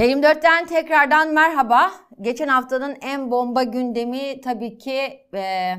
T24'ten tekrardan merhaba. Geçen haftanın en bomba gündemi tabii ki e,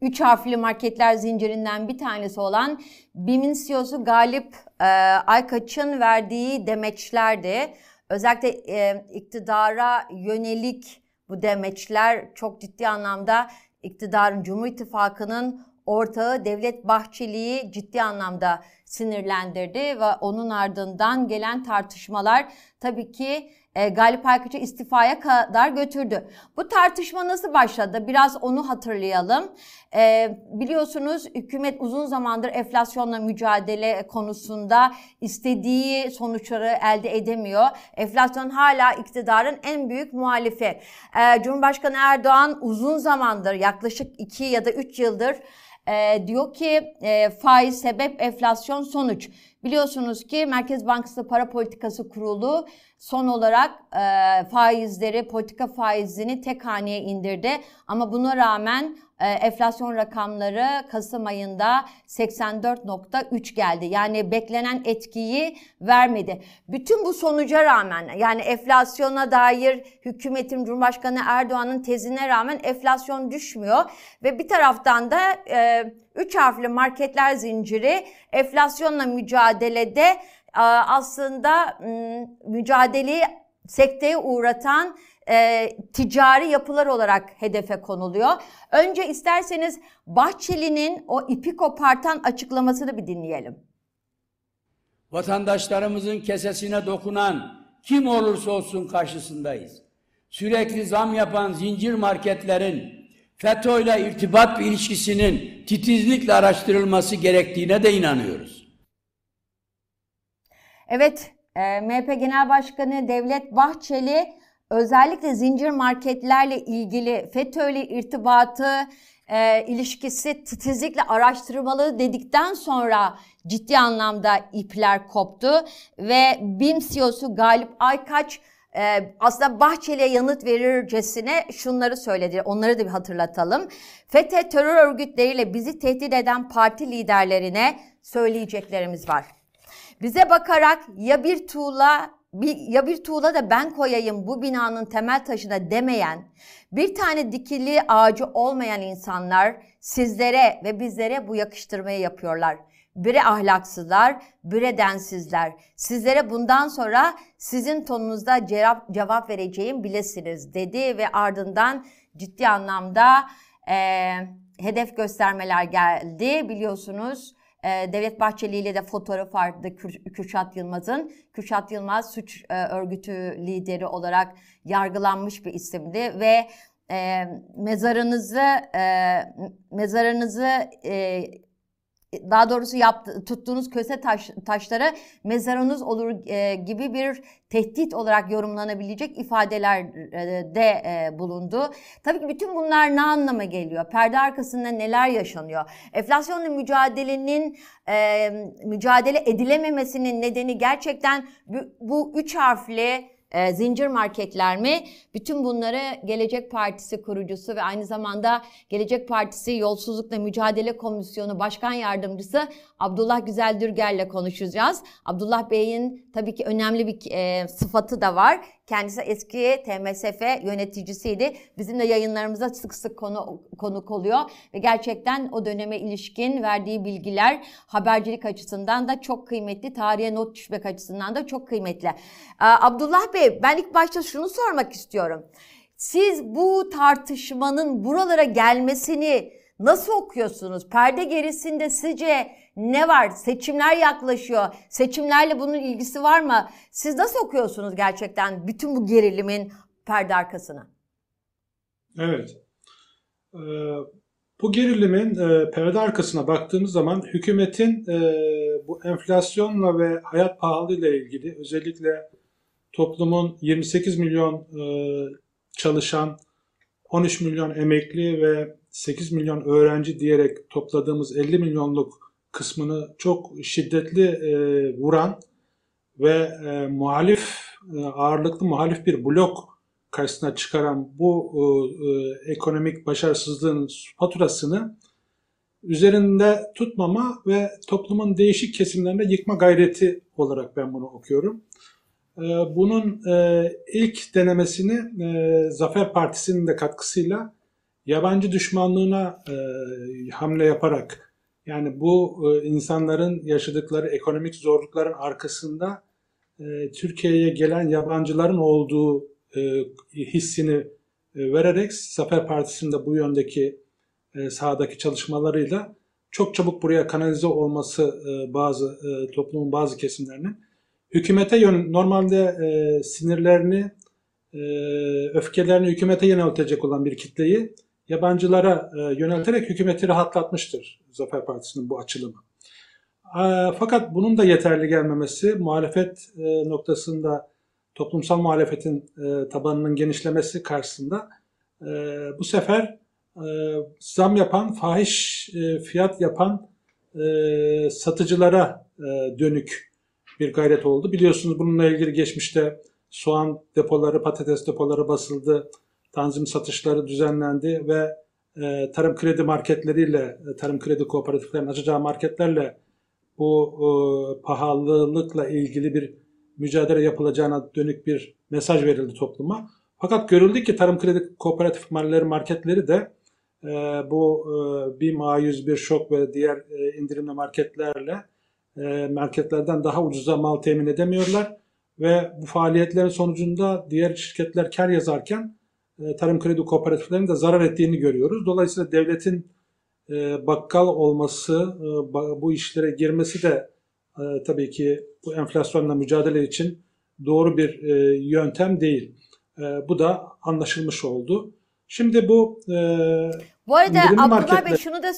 üç harfli marketler zincirinden bir tanesi olan BİM'in CEO'su Galip e, Aykaç'ın verdiği demeçlerdi. Özellikle e, iktidara yönelik bu demeçler çok ciddi anlamda iktidarın Cumhur İttifakı'nın ortağı Devlet Bahçeli'yi ciddi anlamda sinirlendirdi ve onun ardından gelen tartışmalar tabii ki e, Galip Aykaç'ı istifaya kadar götürdü. Bu tartışma nasıl başladı? Biraz onu hatırlayalım. E, biliyorsunuz hükümet uzun zamandır enflasyonla mücadele konusunda istediği sonuçları elde edemiyor. Enflasyon hala iktidarın en büyük muhalifi. E, Cumhurbaşkanı Erdoğan uzun zamandır yaklaşık 2 ya da 3 yıldır e, diyor ki e, faiz sebep enflasyon sonuç. Biliyorsunuz ki Merkez Bankası Para Politikası Kurulu son olarak e, faizleri, politika faizini tek haneye indirdi. Ama buna rağmen e, enflasyon rakamları Kasım ayında 84.3 geldi. Yani beklenen etkiyi vermedi. Bütün bu sonuca rağmen yani enflasyona dair hükümetin Cumhurbaşkanı Erdoğan'ın tezine rağmen enflasyon düşmüyor. Ve bir taraftan da e, üç harfli marketler zinciri enflasyonla mücadelede e, aslında mücadeleyi sekteye uğratan e, ticari yapılar olarak hedefe konuluyor. Önce isterseniz Bahçeli'nin o ipi kopartan açıklamasını bir dinleyelim. Vatandaşlarımızın kesesine dokunan kim olursa olsun karşısındayız. Sürekli zam yapan zincir marketlerin FETÖ ile irtibat ilişkisinin titizlikle araştırılması gerektiğine de inanıyoruz. Evet, e, MHP Genel Başkanı Devlet Bahçeli özellikle zincir marketlerle ilgili FETÖ ile irtibatı e, ilişkisi titizlikle araştırmalı dedikten sonra ciddi anlamda ipler koptu ve BİM CEO'su Galip Aykaç e, aslında Bahçeli'ye yanıt verircesine şunları söyledi. Onları da bir hatırlatalım. FETÖ terör örgütleriyle bizi tehdit eden parti liderlerine söyleyeceklerimiz var. Bize bakarak ya bir tuğla ya bir tuğla da ben koyayım bu binanın temel taşına demeyen, bir tane dikili ağacı olmayan insanlar sizlere ve bizlere bu yakıştırmayı yapıyorlar. Bire ahlaksızlar, bire densizler. Sizlere bundan sonra sizin tonunuzda cevap, cevap vereceğim bilesiniz dedi ve ardından ciddi anlamda e, hedef göstermeler geldi biliyorsunuz. Ee, Devlet Bahçeli ile de fotoğraf vardı Kür, Kürşat Yılmaz'ın. Kürşat Yılmaz suç e, örgütü lideri olarak yargılanmış bir isimdi ve e, mezarınızı e, mezarınızı e, daha doğrusu yaptı, tuttuğunuz köse taş, taşları mezarınız olur e, gibi bir tehdit olarak yorumlanabilecek ifadelerde e, bulundu. Tabii ki bütün bunlar ne anlama geliyor? Perde arkasında neler yaşanıyor? Enflasyonla mücadelenin e, mücadele edilememesinin nedeni gerçekten bu, bu üç harfli e, zincir marketler mi? Bütün bunları Gelecek Partisi kurucusu ve aynı zamanda Gelecek Partisi Yolsuzlukla Mücadele Komisyonu Başkan Yardımcısı Abdullah Güzel Dürger'le konuşacağız. Abdullah Bey'in tabii ki önemli bir e, sıfatı da var. Kendisi eski TMSF yöneticisiydi. Bizim de yayınlarımıza sık sık konu, konuk oluyor. Ve gerçekten o döneme ilişkin verdiği bilgiler habercilik açısından da çok kıymetli. Tarihe not düşmek açısından da çok kıymetli. Ee, Abdullah Bey ben ilk başta şunu sormak istiyorum. Siz bu tartışmanın buralara gelmesini nasıl okuyorsunuz? Perde gerisinde sizce ne var? Seçimler yaklaşıyor. Seçimlerle bunun ilgisi var mı? Siz nasıl okuyorsunuz gerçekten bütün bu gerilimin perde arkasını? Evet. Ee, bu gerilimin e, perde arkasına baktığımız zaman hükümetin e, bu enflasyonla ve hayat pahalı ile ilgili özellikle toplumun 28 milyon e, çalışan, 13 milyon emekli ve 8 milyon öğrenci diyerek topladığımız 50 milyonluk kısmını çok şiddetli e, vuran ve e, muhalif e, ağırlıklı muhalif bir blok karşısına çıkaran bu e, e, ekonomik başarısızlığın faturasını üzerinde tutmama ve toplumun değişik kesimlerinde yıkma gayreti olarak ben bunu okuyorum. E, bunun e, ilk denemesini e, Zafer Partisi'nin de katkısıyla yabancı düşmanlığına e, hamle yaparak yani bu insanların yaşadıkları ekonomik zorlukların arkasında Türkiye'ye gelen yabancıların olduğu hissini vererek Zafer Partisi'nin de bu yöndeki sahadaki çalışmalarıyla çok çabuk buraya kanalize olması bazı toplumun bazı kesimlerinin hükümete yön normalde e, sinirlerini e, öfkelerini hükümete yöneltecek olan bir kitleyi yabancılara e, yönelterek hükümeti rahatlatmıştır Zafer Partisi'nin bu açılımı. E, fakat bunun da yeterli gelmemesi muhalefet e, noktasında toplumsal muhalefetin e, tabanının genişlemesi karşısında e, bu sefer e, zam yapan, fahiş e, fiyat yapan e, satıcılara e, dönük bir gayret oldu. Biliyorsunuz bununla ilgili geçmişte soğan depoları, patates depoları basıldı, tanzim satışları düzenlendi ve e, tarım kredi marketleriyle, e, tarım kredi kooperatiflerinin açacağı marketlerle bu e, pahalılıkla ilgili bir mücadele yapılacağına dönük bir mesaj verildi topluma. Fakat görüldü ki tarım kredi kooperatif malları marketleri de e, bu e, BİM A101 Şok ve diğer e, indirimli marketlerle e, marketlerden daha ucuza mal temin edemiyorlar ve bu faaliyetlerin sonucunda diğer şirketler kar yazarken e, tarım kredi kooperatiflerinin de zarar ettiğini görüyoruz. Dolayısıyla devletin e, bakkal olması, e, bu işlere girmesi de e, tabii ki bu enflasyonla mücadele için doğru bir e, yöntem değil. E, bu da anlaşılmış oldu. Şimdi bu e, Bu arada Abdullah Bey marketler- şunu da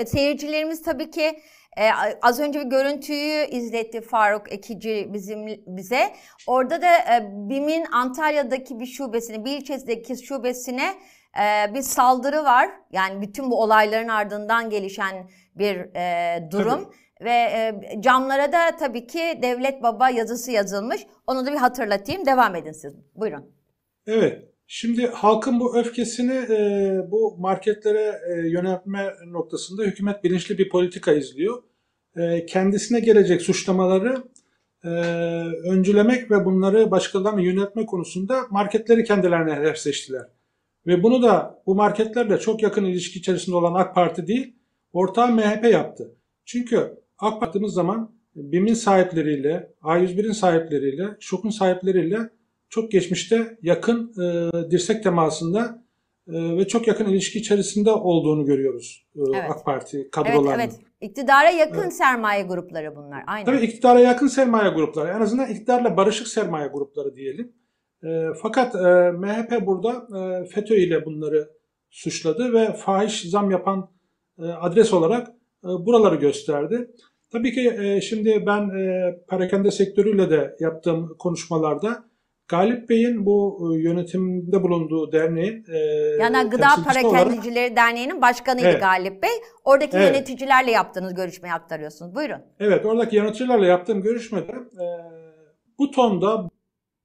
e, seyircilerimiz tabii ki e, az önce bir görüntüyü izletti Faruk Ekici bizim bize. Orada da e, BİM'in Antalya'daki bir şubesine, bir ilçesindeki şubesine e, bir saldırı var. Yani bütün bu olayların ardından gelişen bir e, durum. Ve e, camlara da tabii ki Devlet Baba yazısı yazılmış. Onu da bir hatırlatayım. Devam edin siz. Buyurun. Evet. Şimdi halkın bu öfkesini e, bu marketlere e, yöneltme noktasında hükümet bilinçli bir politika izliyor. E, kendisine gelecek suçlamaları e, öncülemek ve bunları başkalarına yöneltme konusunda marketleri kendilerine hedef seçtiler. Ve bunu da bu marketlerle çok yakın ilişki içerisinde olan AK Parti değil, ortağı MHP yaptı. Çünkü AK baktığımız zaman BİM'in sahipleriyle, A101'in sahipleriyle, ŞOK'un sahipleriyle çok geçmişte yakın e, dirsek temasında e, ve çok yakın ilişki içerisinde olduğunu görüyoruz e, Evet. AK Parti Evet, kadrolarının. evet. İktidara yakın Evet. sermaye grupları bunlar. Aynen. Tabii iktidara yakın sermaye grupları, en azından iktidarla barışık sermaye grupları diyelim. E, fakat e, MHP burada e, FETÖ ile bunları suçladı ve fahiş zam yapan e, adres olarak e, buraları gösterdi. Tabii ki e, şimdi ben e, perakende sektörüyle de yaptığım konuşmalarda Galip Bey'in bu e, yönetimde bulunduğu derneğin e, Yani Gıda temsilcisi olarak- Parakendicileri Derneği'nin başkanıydı Evet. Galip Bey. Oradaki Evet. yöneticilerle yaptığınız görüşmeyi aktarıyorsunuz. Buyurun. Evet, oradaki yöneticilerle yaptığım görüşmede e, bu tonda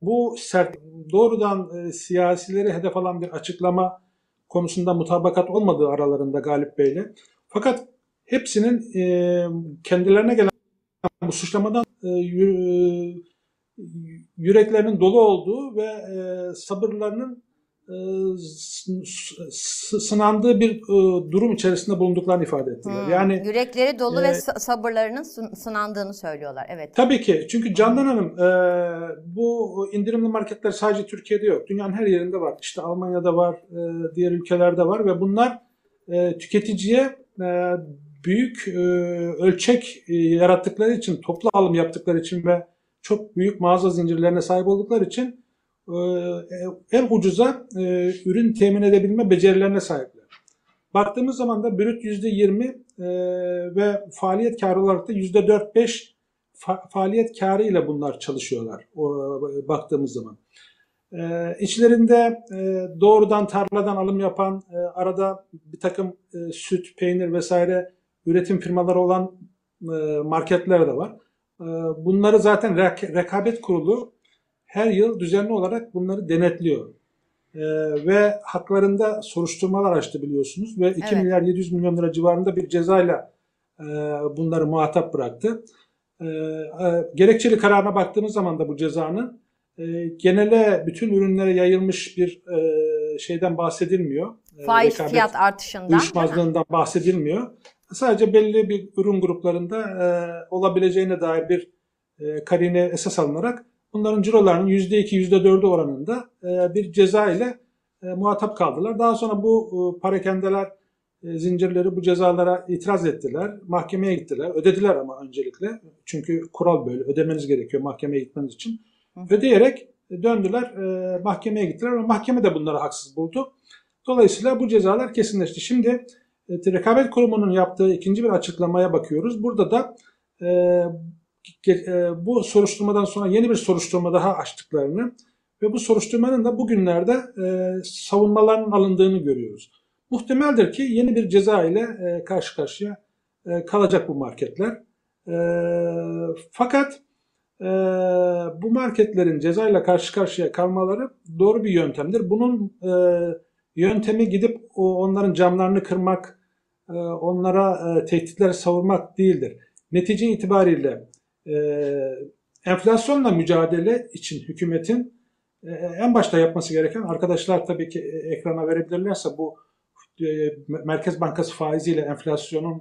bu sert, doğrudan e, siyasileri hedef alan bir açıklama konusunda mutabakat olmadığı aralarında Galip Bey'le. Fakat hepsinin e, kendilerine gelen bu suçlamadan e, yüreklerinin dolu olduğu ve e, sabırlarının e, sınandığı bir e, durum içerisinde bulunduklarını ifade ettiler. Hmm. Yani Yürekleri dolu e, ve sa- sabırlarının sın- sınandığını söylüyorlar. Evet. Tabii ki. Çünkü Candan Hanım e, bu indirimli marketler sadece Türkiye'de yok. Dünyanın her yerinde var. İşte Almanya'da var, e, diğer ülkelerde var ve bunlar e, tüketiciye e, büyük e, ölçek e, yarattıkları için, toplu alım yaptıkları için ve çok büyük mağaza zincirlerine sahip oldukları için e, en ucuza e, ürün temin edebilme becerilerine sahipler. Baktığımız zaman da brüt %20 e, ve faaliyet karı olarak da %4-5 fa- faaliyet karı ile bunlar çalışıyorlar baktığımız zaman. E, içlerinde e, doğrudan tarladan alım yapan, arada bir takım süt, peynir vesaire üretim firmaları olan marketler de var. E, bunları zaten rek- rekabet kurulu her yıl düzenli olarak bunları denetliyor. E, ve haklarında soruşturmalar açtı biliyorsunuz ve 2 Evet. milyar 700 milyon lira civarında bir cezayla e, bunları muhatap bıraktı. E, e, gerekçeli kararına baktığımız zaman da bu cezanın e, genele bütün ürünlere yayılmış bir e, şeyden bahsedilmiyor. Faiz fiyat artışından. uyuşmazlığından bahsedilmiyor. Sadece belli bir ürün gruplarında e, olabileceğine dair bir e, karine esas alınarak bunların cirolarının %2, %4'ü oranında e, bir ceza ile e, muhatap kaldılar. Daha sonra bu e, parakendeler e, zincirleri bu cezalara itiraz ettiler. Mahkemeye gittiler. Ödediler ama öncelikle. Çünkü kural böyle. Ödemeniz gerekiyor mahkemeye gitmeniz için. Hı. Ödeyerek döndüler. e, mahkemeye gittiler ve mahkeme de bunları haksız buldu. Dolayısıyla bu cezalar kesinleşti. Şimdi e, Rekabet Kurumu'nun yaptığı ikinci bir açıklamaya bakıyoruz. Burada da e, e, bu soruşturmadan sonra yeni bir soruşturma daha açtıklarını ve bu soruşturmanın da bugünlerde e, savunmaların alındığını görüyoruz. Muhtemeldir ki yeni bir ceza ile e, karşı karşıya e, kalacak bu marketler. E, fakat e, bu marketlerin cezayla karşı karşıya kalmaları doğru bir yöntemdir. Bunun e, yöntemi gidip o, onların camlarını kırmak, e, onlara e, tehditler savurmak değildir. Netice itibariyle e, enflasyonla mücadele için hükümetin e, en başta yapması gereken arkadaşlar tabii ki e, ekrana verebilirlerse bu e, Merkez Bankası faiziyle enflasyonun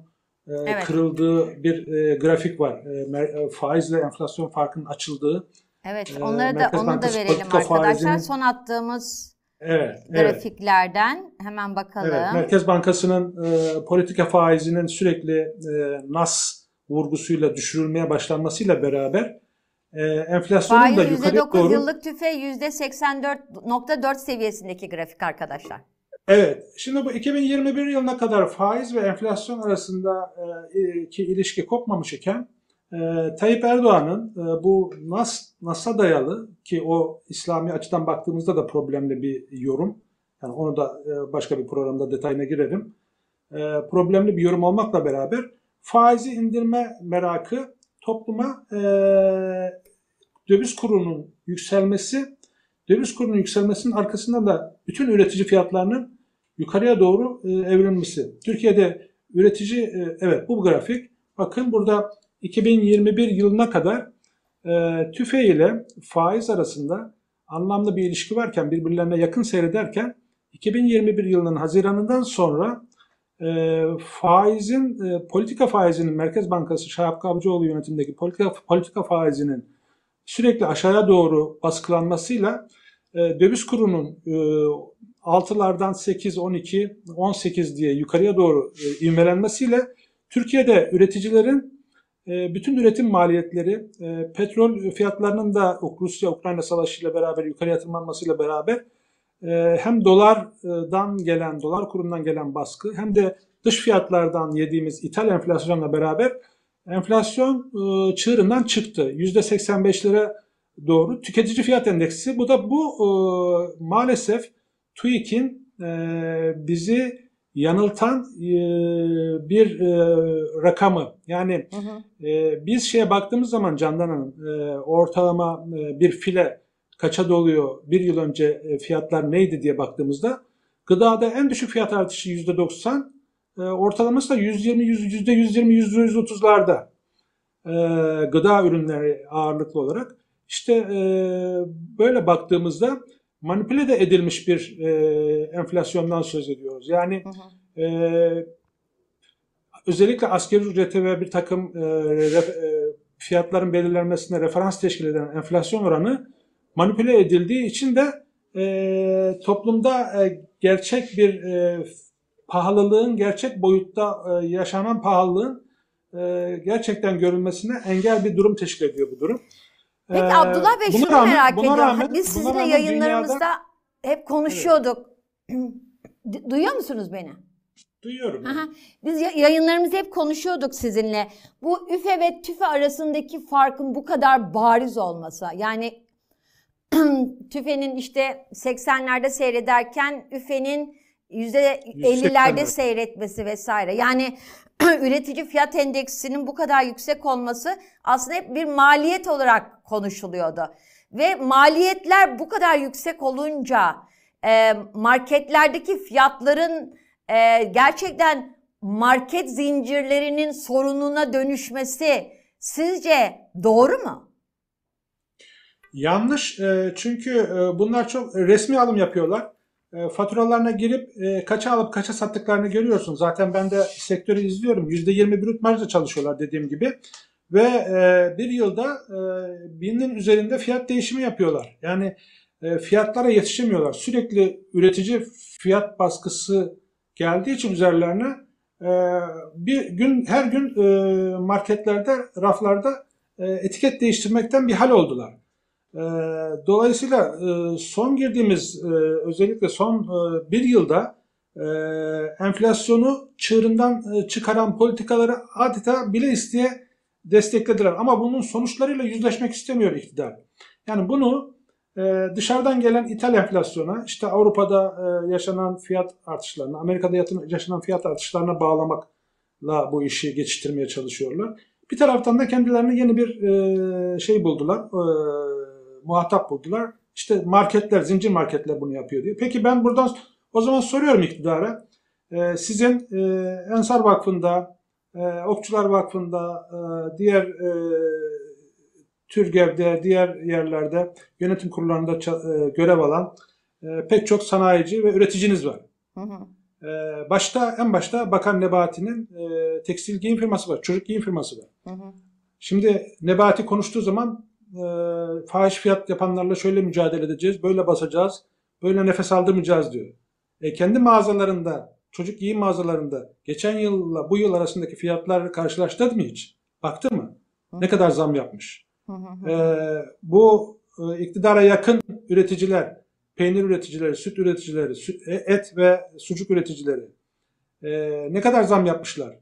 e, Evet. kırıldığı bir e, grafik var. E, e, faizle enflasyon farkının açıldığı. Evet, onları da Merkez onu da Bankası verelim politika arkadaşlar. faizinin- Son attığımız Evet, evet. grafiklerden hemen bakalım. Evet, Merkez Bankası'nın e, politika faizinin sürekli e, nas vurgusuyla düşürülmeye başlanmasıyla beraber e, enflasyonun Faiz da yukarıya %9 doğru yıllık tüfe %84.4 seviyesindeki grafik arkadaşlar. Evet. Şimdi bu 2021 yılına kadar faiz ve enflasyon arasında e, ki ilişki kopmamış iken e, Tayyip Erdoğan'ın e, bu NAS NAS'a dayalı ki o İslami açıdan baktığımızda da problemli bir yorum. Yani onu da e, başka bir programda detayına girerim. E, problemli bir yorum olmakla beraber faizi indirme merakı topluma e, döviz kurunun yükselmesi, döviz kurunun yükselmesinin arkasında da bütün üretici fiyatlarının yukarıya doğru e, evrilmesi. Türkiye'de üretici e, evet bu grafik bakın burada 2021 yılına kadar e, tüfe ile faiz arasında anlamlı bir ilişki varken birbirlerine yakın seyrederken 2021 yılının Haziran'ından sonra e, faizin e, politika faizinin Merkez Bankası Şahap Kavcıoğlu yönetimindeki politika politika faizinin sürekli aşağıya doğru baskılanmasıyla e, döviz kurunun e, 6'lardan 8, 12, 18 diye yukarıya doğru e, ivmelenmesiyle Türkiye'de üreticilerin bütün üretim maliyetleri, e, petrol fiyatlarının da Rusya-Ukrayna savaşıyla beraber yukarıya tırmanmasıyla beraber e, hem dolardan gelen, dolar kurundan gelen baskı hem de dış fiyatlardan yediğimiz ithal enflasyonla beraber enflasyon e, çığırından çıktı. %85'lere doğru tüketici fiyat endeksi. Bu da bu maalesef TÜİK'in bizi yanıltan e, bir e, rakamı. Yani Hı hı. e, biz şeye baktığımız zaman Candan Hanım e, ortalama e, bir file kaça doluyor bir yıl önce e, fiyatlar neydi diye baktığımızda gıdada en düşük fiyat artışı %90 e, ortalaması da 120 yüzde 120 %130'larda e, gıda ürünleri ağırlıklı olarak işte e, böyle baktığımızda manipüle de edilmiş bir e, enflasyondan söz ediyoruz. Yani Hı hı. e, özellikle asgari ücrete ve bir takım e, ref- e, fiyatların belirlenmesine referans teşkil eden enflasyon oranı manipüle edildiği için de e, toplumda e, gerçek bir e, pahalılığın, gerçek boyutta e, yaşanan pahalılığın e, gerçekten görülmesine engel bir durum teşkil ediyor bu durum. Peki Ee, Abdullah Bey şunu rağmen- merak buna ediyorum. rağmen- Biz buna sizinle yayınlarımızda dünyada- hep konuşuyorduk. Du- Duyuyor musunuz beni? Duyuyorum. Aha. Biz ya- yayınlarımızda hep konuşuyorduk sizinle. Bu üfe ve tüfe arasındaki farkın bu kadar bariz olması. Yani tüfenin işte 80'lerde seyrederken üfenin %50'lerde evet. seyretmesi vesaire. Yani üretici fiyat endeksinin bu kadar yüksek olması aslında hep bir maliyet olarak konuşuluyordu. Ve maliyetler bu kadar yüksek olunca e, marketlerdeki fiyatların e, gerçekten market zincirlerinin sorununa dönüşmesi sizce doğru mu? Yanlış e, çünkü e, bunlar çok resmi alım yapıyorlar. E, faturalarına girip e, kaça alıp kaça sattıklarını görüyorsun. Zaten ben de sektörü izliyorum. %20 brüt marjla çalışıyorlar dediğim gibi. Ve e, bir yılda e, binin üzerinde fiyat değişimi yapıyorlar. Yani e, fiyatlara yetişemiyorlar. Sürekli üretici fiyat baskısı geldiği için üzerlerine e, bir gün her gün e, marketlerde, raflarda e, etiket değiştirmekten bir hal oldular. E, dolayısıyla e, son girdiğimiz e, özellikle son e, bir yılda enflasyonu çığırından çıkaran politikaları adeta bile isteye desteklediler. Ama bunun sonuçlarıyla yüzleşmek istemiyor iktidar. Yani bunu dışarıdan gelen ithal enflasyona, işte Avrupa'da yaşanan fiyat artışlarına, Amerika'da yaşanan fiyat artışlarına bağlamakla bu işi geçiştirmeye çalışıyorlar. Bir taraftan da kendilerine yeni bir şey buldular, e, muhatap buldular. İşte marketler, zincir marketler bunu yapıyor diye. Peki ben buradan o zaman soruyorum iktidara. E, sizin e, Ensar Vakfı'nda, e, Okçular Vakfı'nda, e, diğer e, TÜRGEV'de, diğer yerlerde yönetim kurullarında e, görev alan e, pek çok sanayici ve üreticiniz var. Hı hı. E, başta en başta Bakan Nebati'nin e, tekstil giyim firması var, çocuk giyim firması var. Hı hı. Şimdi Nebati konuştuğu zaman e, fahiş fiyat yapanlarla şöyle mücadele edeceğiz, böyle basacağız, böyle nefes aldırmayacağız diyor. E, kendi mağazalarında, çocuk giyim mağazalarında geçen yılla bu yıl arasındaki fiyatları karşılaştırdı mı hiç? Baktı mı? Ne kadar zam yapmış? Hı hı. Ee, bu e, iktidara yakın üreticiler, peynir üreticileri, süt üreticileri, süt, e, et ve sucuk üreticileri e, ne kadar zam yapmışlar?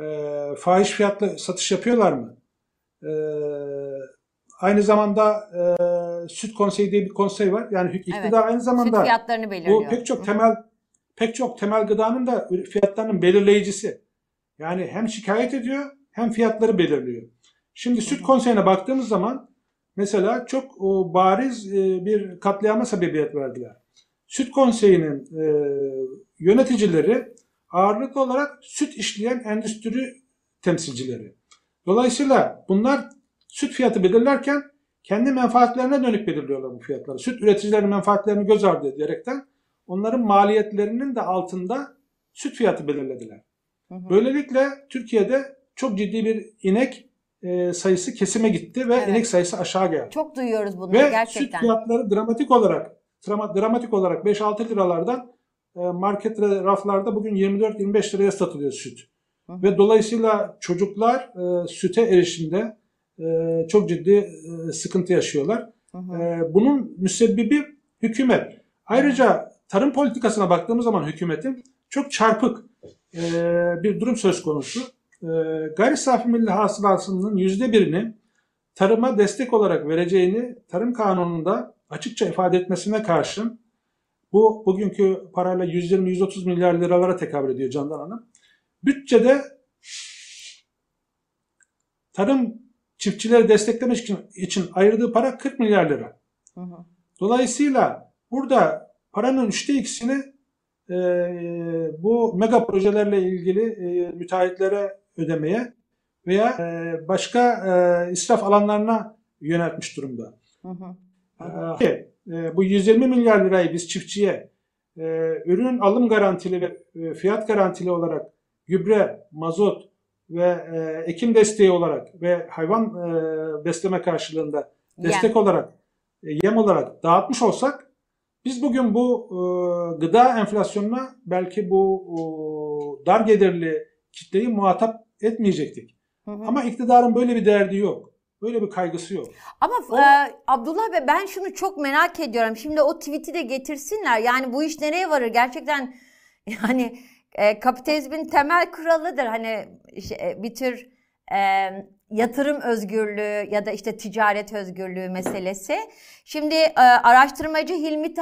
E, fahiş fiyatla satış yapıyorlar mı? E, aynı zamanda e, süt konseyi diye bir konsey var. Yani iktidar Evet. aynı zamanda Süt fiyatlarını belirliyor. bu pek çok hı. temel pek çok temel gıdanın da fiyatlarının belirleyicisi. Yani hem şikayet ediyor hem fiyatları belirliyor. Şimdi süt konseyine baktığımız zaman mesela çok o, bariz e, bir katliama sebebiyet verdiler. Süt konseyinin e, yöneticileri ağırlıklı olarak süt işleyen endüstri temsilcileri. Dolayısıyla bunlar süt fiyatı belirlerken kendi menfaatlerine dönük belirliyorlar bu fiyatları. Süt üreticilerinin menfaatlerini göz ardı ederekten onların maliyetlerinin de altında süt fiyatı belirlediler. Hı hı. Böylelikle Türkiye'de çok ciddi bir inek e, sayısı kesime gitti ve Evet. inek sayısı aşağı geldi. Çok duyuyoruz bunu Ve süt gerçekten. fiyatları dramatik olarak drama- dramatik olarak 5-6 liralardan e, market ve raflarda bugün 24-25 liraya satılıyor süt. Hı. Ve dolayısıyla çocuklar e, süte erişimde e, çok ciddi e, sıkıntı yaşıyorlar. Hı hı. E, bunun müsebbibi hükümet. Ayrıca tarım politikasına baktığımız zaman hükümetin çok çarpık e, bir durum söz konusu. E, gayri safi milli hasılasının yüzde birini tarıma destek olarak vereceğini tarım kanununda açıkça ifade etmesine karşın bu bugünkü parayla 120-130 milyar liralara tekabül ediyor Candan Hanım. Bütçede tarım çiftçileri desteklemek için, için ayırdığı para 40 milyar lira. Hı hı. Dolayısıyla burada paranın üçte ikisini e, bu mega projelerle ilgili e, müteahhitlere ödemeye veya e, başka e, israf alanlarına yöneltmiş durumda. Hı hı. E, e, bu 120 milyar lirayı biz çiftçiye e, ürün alım garantili ve e, fiyat garantili olarak gübre, mazot ve e, ekim desteği olarak ve hayvan e, besleme karşılığında destek olarak e, yem olarak dağıtmış olsak biz bugün bu e, gıda enflasyonuna belki bu e, dar gelirli kitleyi muhatap etmeyecektik. Hı hı. Ama iktidarın böyle bir derdi yok. Böyle bir kaygısı yok. Ama O- e, Abdullah Bey ben şunu çok merak ediyorum. Şimdi o tweet'i de getirsinler. Yani bu iş nereye varır? Gerçekten yani e, kapitalizmin temel kuralıdır. Hani şey, e, bir tür e, yatırım özgürlüğü ya da işte ticaret özgürlüğü meselesi. Şimdi e, araştırmacı Hilmi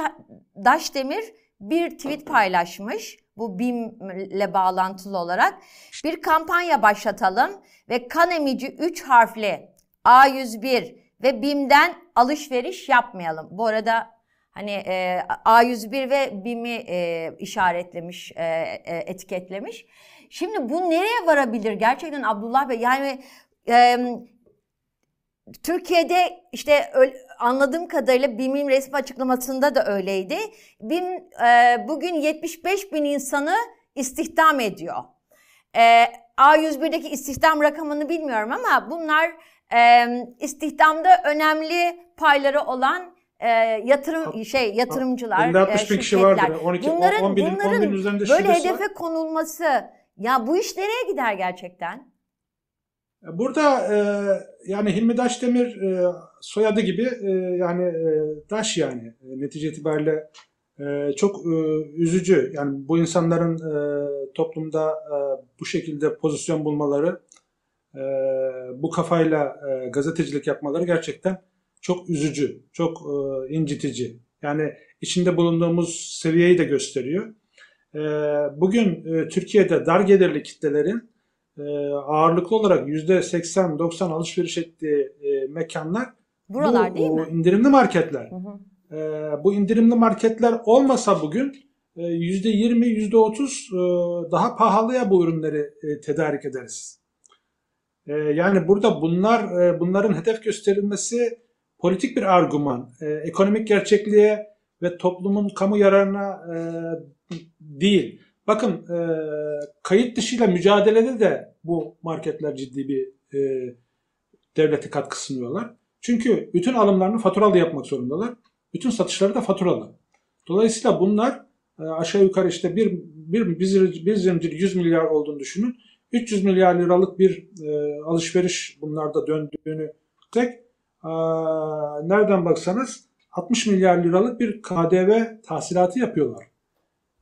Daşdemir bir tweet paylaşmış. Bu BİM'le bağlantılı olarak. Bir kampanya başlatalım ve kan emici 3 harfli A101 ve BİM'den alışveriş yapmayalım. Bu arada hani e, A101 ve BİM'i e, işaretlemiş, e, e, etiketlemiş. Şimdi bu nereye varabilir gerçekten Abdullah Bey? Yani e, Türkiye'de işte anladığım kadarıyla BİM'in resmi açıklamasında da öyleydi. BİM e, bugün 75 bin insanı istihdam ediyor. E, A101'deki istihdam rakamını bilmiyorum ama bunlar e, istihdamda önemli payları olan e, yatırım şey yatırımcılar, 50-60 bin kişi vardır. şirketler. 12, bunların 10 bin, 10 bunların bin üzerinde böyle şubesi var. hedefe konulması ya bu iş nereye gider gerçekten? Burada e, yani Hilmi Daşdemir e, soyadı gibi e, yani e, Daş yani E, netice itibariyle e, çok e, üzücü. Yani bu insanların e, toplumda e, bu şekilde pozisyon bulmaları, e, bu kafayla e, gazetecilik yapmaları gerçekten çok üzücü, çok e, incitici. Yani içinde bulunduğumuz seviyeyi de gösteriyor. E, bugün e, Türkiye'de dar gelirli kitlelerin e, ağırlıklı olarak %80-90 alışveriş ettiği e, mekanlar Buralar bu, değil mi? indirimli marketler. Hı hı. E, bu indirimli marketler olmasa bugün e, %20, %30 e, daha pahalıya bu ürünleri e, tedarik ederiz. E, yani burada bunlar e, bunların hedef gösterilmesi politik bir argüman. E, ekonomik gerçekliğe ve toplumun kamu yararına e, değil. Bakın e, kayıt dışıyla mücadelede de bu marketler ciddi bir e, devlete katkı sunuyorlar. Çünkü bütün alımlarını faturalı yapmak zorundalar. Bütün satışları da faturalı. Dolayısıyla bunlar e, aşağı yukarı işte bir, bir, bir, bir zincir 100 milyar olduğunu düşünün. 300 milyar liralık bir e, alışveriş bunlarda döndüğünü tek nereden baksanız 60 milyar liralık bir KDV tahsilatı yapıyorlar.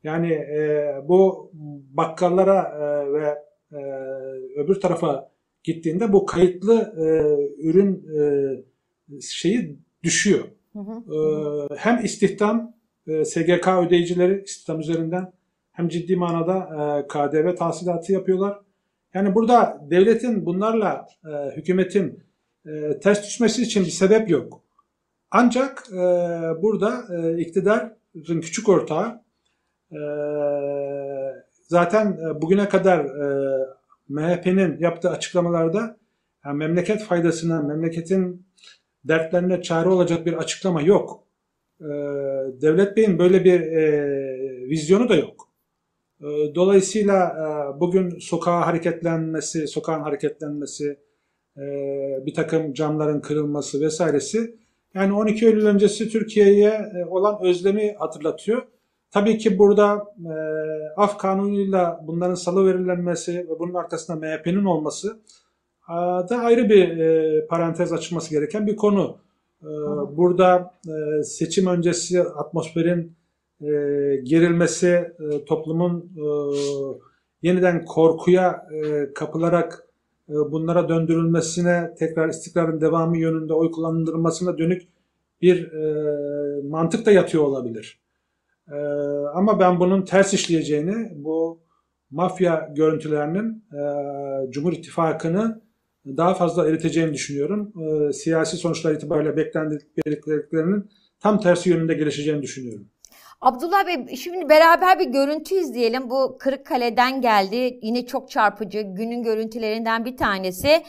Yani e, bu bakkallara e, ve e, öbür tarafa gittiğinde bu kayıtlı e, ürün e, şeyi düşüyor. Hı hı. Ee, hem istihdam e, SGK ödeyicileri istihdam üzerinden hem ciddi manada e, KDV tahsilatı yapıyorlar. Yani burada devletin bunlarla e, hükümetin e, ters düşmesi için bir sebep yok. Ancak e, burada e, iktidarın küçük ortağı e, zaten e, bugüne kadar e, MHP'nin yaptığı açıklamalarda yani memleket faydasına, memleketin dertlerine çare olacak bir açıklama yok. Ee, Devlet Bey'in böyle bir e, vizyonu da yok. Ee, dolayısıyla e, bugün sokağa hareketlenmesi, sokağın hareketlenmesi, e, bir takım camların kırılması vesairesi yani 12 Eylül öncesi Türkiye'ye e, olan özlemi hatırlatıyor. Tabii ki burada e, af kanunuyla bunların salı verilenmesi ve bunun arkasında MHP'nin olması Aa, da ayrı bir e, parantez açılması gereken bir konu. E, burada e, seçim öncesi atmosferin e, gerilmesi, e, toplumun e, yeniden korkuya e, kapılarak e, bunlara döndürülmesine, tekrar istikrarın devamı yönünde oy kullanılmasına dönük bir e, mantık da yatıyor olabilir. E, ama ben bunun ters işleyeceğini, bu mafya görüntülerinin e, Cumhur İttifakı'nı daha fazla eriteceğini düşünüyorum. E, siyasi sonuçlar itibariyle beklendiklerinin tam tersi yönünde gelişeceğini düşünüyorum. Abdullah Bey şimdi beraber bir görüntü izleyelim. Bu Kırıkkale'den geldi. Yine çok çarpıcı günün görüntülerinden bir tanesi.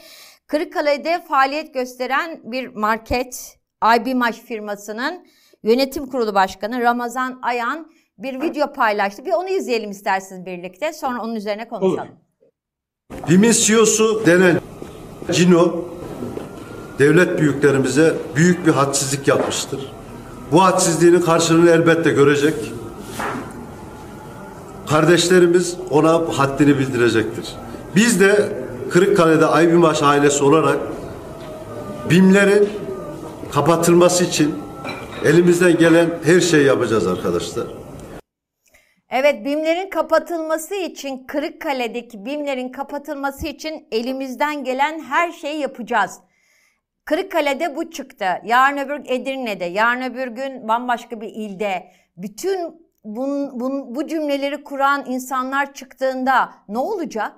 Kırıkkale'de faaliyet gösteren bir market IBMAŞ firmasının yönetim kurulu başkanı Ramazan Ayan bir video paylaştı. Bir onu izleyelim isterseniz birlikte. Sonra onun üzerine konuşalım. Olur. BİM'in CEO'su denen Cino devlet büyüklerimize büyük bir hadsizlik yapmıştır. Bu hadsizliğinin karşılığını elbette görecek. Kardeşlerimiz ona haddini bildirecektir. Biz de Kırıkkale'de Aybimaş ailesi olarak BİM'lerin kapatılması için elimizden gelen her şeyi yapacağız arkadaşlar. Evet BİM'lerin kapatılması için Kırıkkale'deki BİM'lerin kapatılması için elimizden gelen her şeyi yapacağız. Kırıkkale'de bu çıktı. Yarın öbür Edirne'de, yarın öbür gün bambaşka bir ilde. Bütün bun, bun, bu cümleleri kuran insanlar çıktığında ne olacak?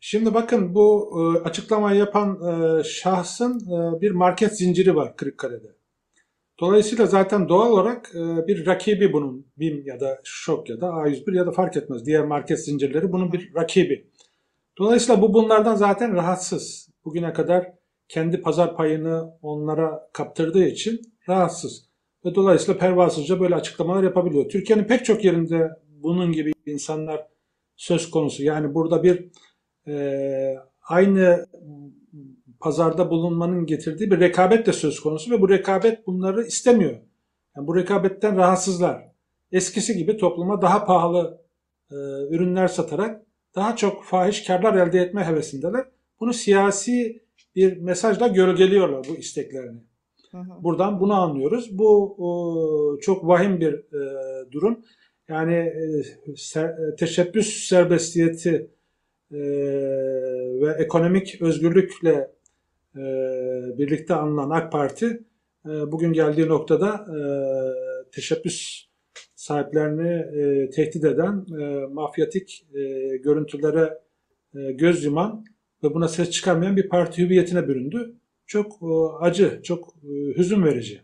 Şimdi bakın bu e, açıklamayı yapan e, şahsın e, bir market zinciri var Kırıkkale'de. Dolayısıyla zaten doğal olarak bir rakibi bunun BİM ya da Şok ya da A101 ya da fark etmez. Diğer market zincirleri bunun bir rakibi. Dolayısıyla bu bunlardan zaten rahatsız. Bugüne kadar kendi pazar payını onlara kaptırdığı için rahatsız. Ve dolayısıyla pervasızca böyle açıklamalar yapabiliyor. Türkiye'nin pek çok yerinde bunun gibi insanlar söz konusu. Yani burada bir e, aynı pazarda bulunmanın getirdiği bir rekabet de söz konusu ve bu rekabet bunları istemiyor. Yani bu rekabetten rahatsızlar. Eskisi gibi topluma daha pahalı e, ürünler satarak daha çok fahiş karlar elde etme hevesindeler. Bunu siyasi bir mesajla gölgeliyorlar bu isteklerini. Hı hı. Buradan bunu anlıyoruz. Bu o, çok vahim bir e, durum. Yani e, ser- teşebbüs serbestiyeti e, ve ekonomik özgürlükle e, birlikte anılan AK Parti e, bugün geldiği noktada e, teşebbüs sahiplerini e, tehdit eden e, mafyatik e, görüntülere e, göz yuman ve buna ses çıkarmayan bir parti hüviyetine büründü. Çok e, acı, çok e, hüzün verici.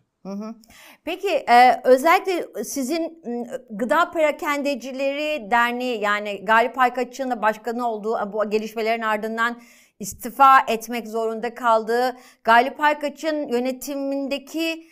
Peki e, özellikle sizin Gıda Perakendecileri Derneği yani Galip Aykaç'ın da başkanı olduğu bu gelişmelerin ardından istifa etmek zorunda kaldığı Galip Aykaç'ın yönetimindeki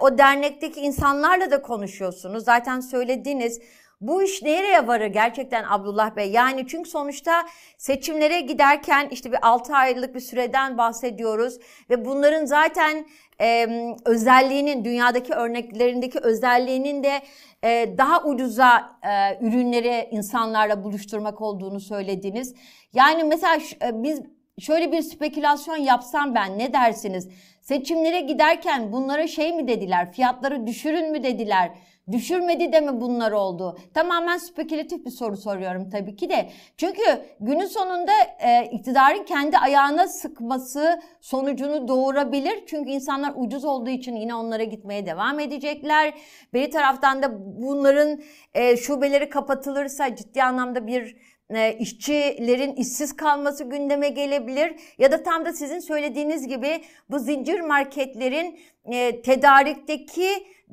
o dernekteki insanlarla da konuşuyorsunuz. Zaten söylediniz. Bu iş nereye varır gerçekten Abdullah Bey? Yani çünkü sonuçta seçimlere giderken işte bir 6 aylık bir süreden bahsediyoruz ve bunların zaten e, özelliğinin dünyadaki örneklerindeki özelliğinin de e, daha ucuza e, ürünleri insanlarla buluşturmak olduğunu söylediniz. Yani mesela e, biz şöyle bir spekülasyon yapsam ben ne dersiniz? Seçimlere giderken bunlara şey mi dediler? Fiyatları düşürün mü dediler? Düşürmedi de mi bunlar oldu? Tamamen spekülatif bir soru soruyorum tabii ki de. Çünkü günün sonunda e, iktidarın kendi ayağına sıkması sonucunu doğurabilir. Çünkü insanlar ucuz olduğu için yine onlara gitmeye devam edecekler. Bir taraftan da bunların e, şubeleri kapatılırsa ciddi anlamda bir e, işçilerin işsiz kalması gündeme gelebilir ya da tam da sizin söylediğiniz gibi bu zincir marketlerin e, tedarikteki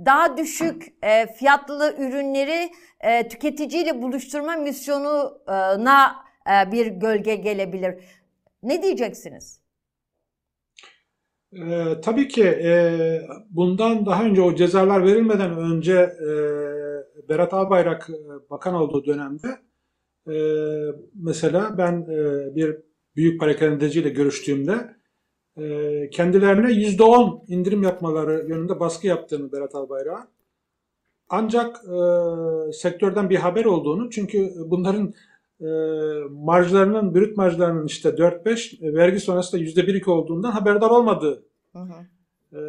daha düşük e, fiyatlı ürünleri e, tüketiciyle buluşturma misyonuna e, bir gölge gelebilir. Ne diyeceksiniz? Ee, tabii ki e, bundan daha önce o cezalar verilmeden önce e, Berat Albayrak e, bakan olduğu dönemde e, mesela ben e, bir büyük parakendeciyle görüştüğümde kendilerine %10 indirim yapmaları yönünde baskı yaptığını Berat Albayrak'a ancak e, sektörden bir haber olduğunu çünkü bunların e, marjlarının, brüt marjlarının işte 4-5 e, vergi sonrasında %1-2 olduğundan haberdar olmadığı Hı hı. e,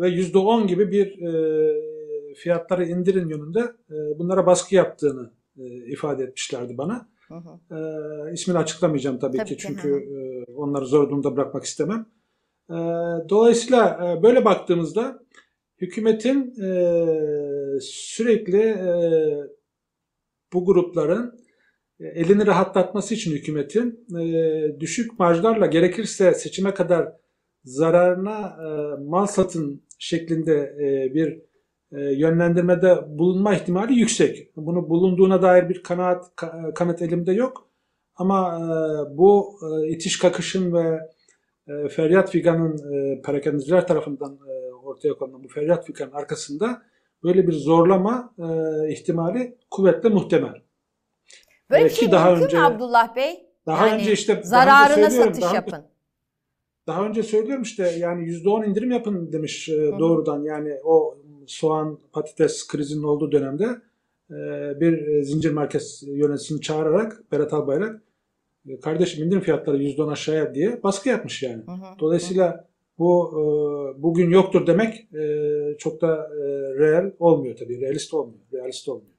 ve %10 gibi bir e, fiyatları indirin yönünde e, bunlara baskı yaptığını e, ifade etmişlerdi bana. Hı hı. E, ismini açıklamayacağım tabii, Tabii ki çünkü hı e, onları zor durumda bırakmak istemem. E, dolayısıyla e, böyle baktığımızda hükümetin e, sürekli e, bu grupların e, elini rahatlatması için hükümetin e, düşük marjlarla gerekirse seçime kadar zararına e, mal satın şeklinde e, bir yönlendirmede bulunma ihtimali yüksek. Bunu bulunduğuna dair bir kanaat ka- kanıt elimde yok. Ama e, bu e, itiş kakışın ve e, feryat figanın e, perakendeciler tarafından e, ortaya konulan bu feryat figanın arkasında böyle bir zorlama e, ihtimali kuvvetle muhtemel. Böyle bir Ee, şey ki daha mümkün önce- Abdullah Bey? Daha Yani önce işte önce zararına söylüyorum, satış daha- yapın. Daha önce söylüyorum işte yani %10 indirim yapın demiş e, hı. doğrudan yani o soğan patates krizinin olduğu dönemde e, bir e, zincir market yöneticisini çağırarak Berat Albayrak e, kardeşim indirim fiyatları %10 aşağıya diye baskı yapmış yani. Hı hı. Dolayısıyla bu bugün yoktur demek çok da real olmuyor tabii. Realist olmuyor. Realist olmuyor.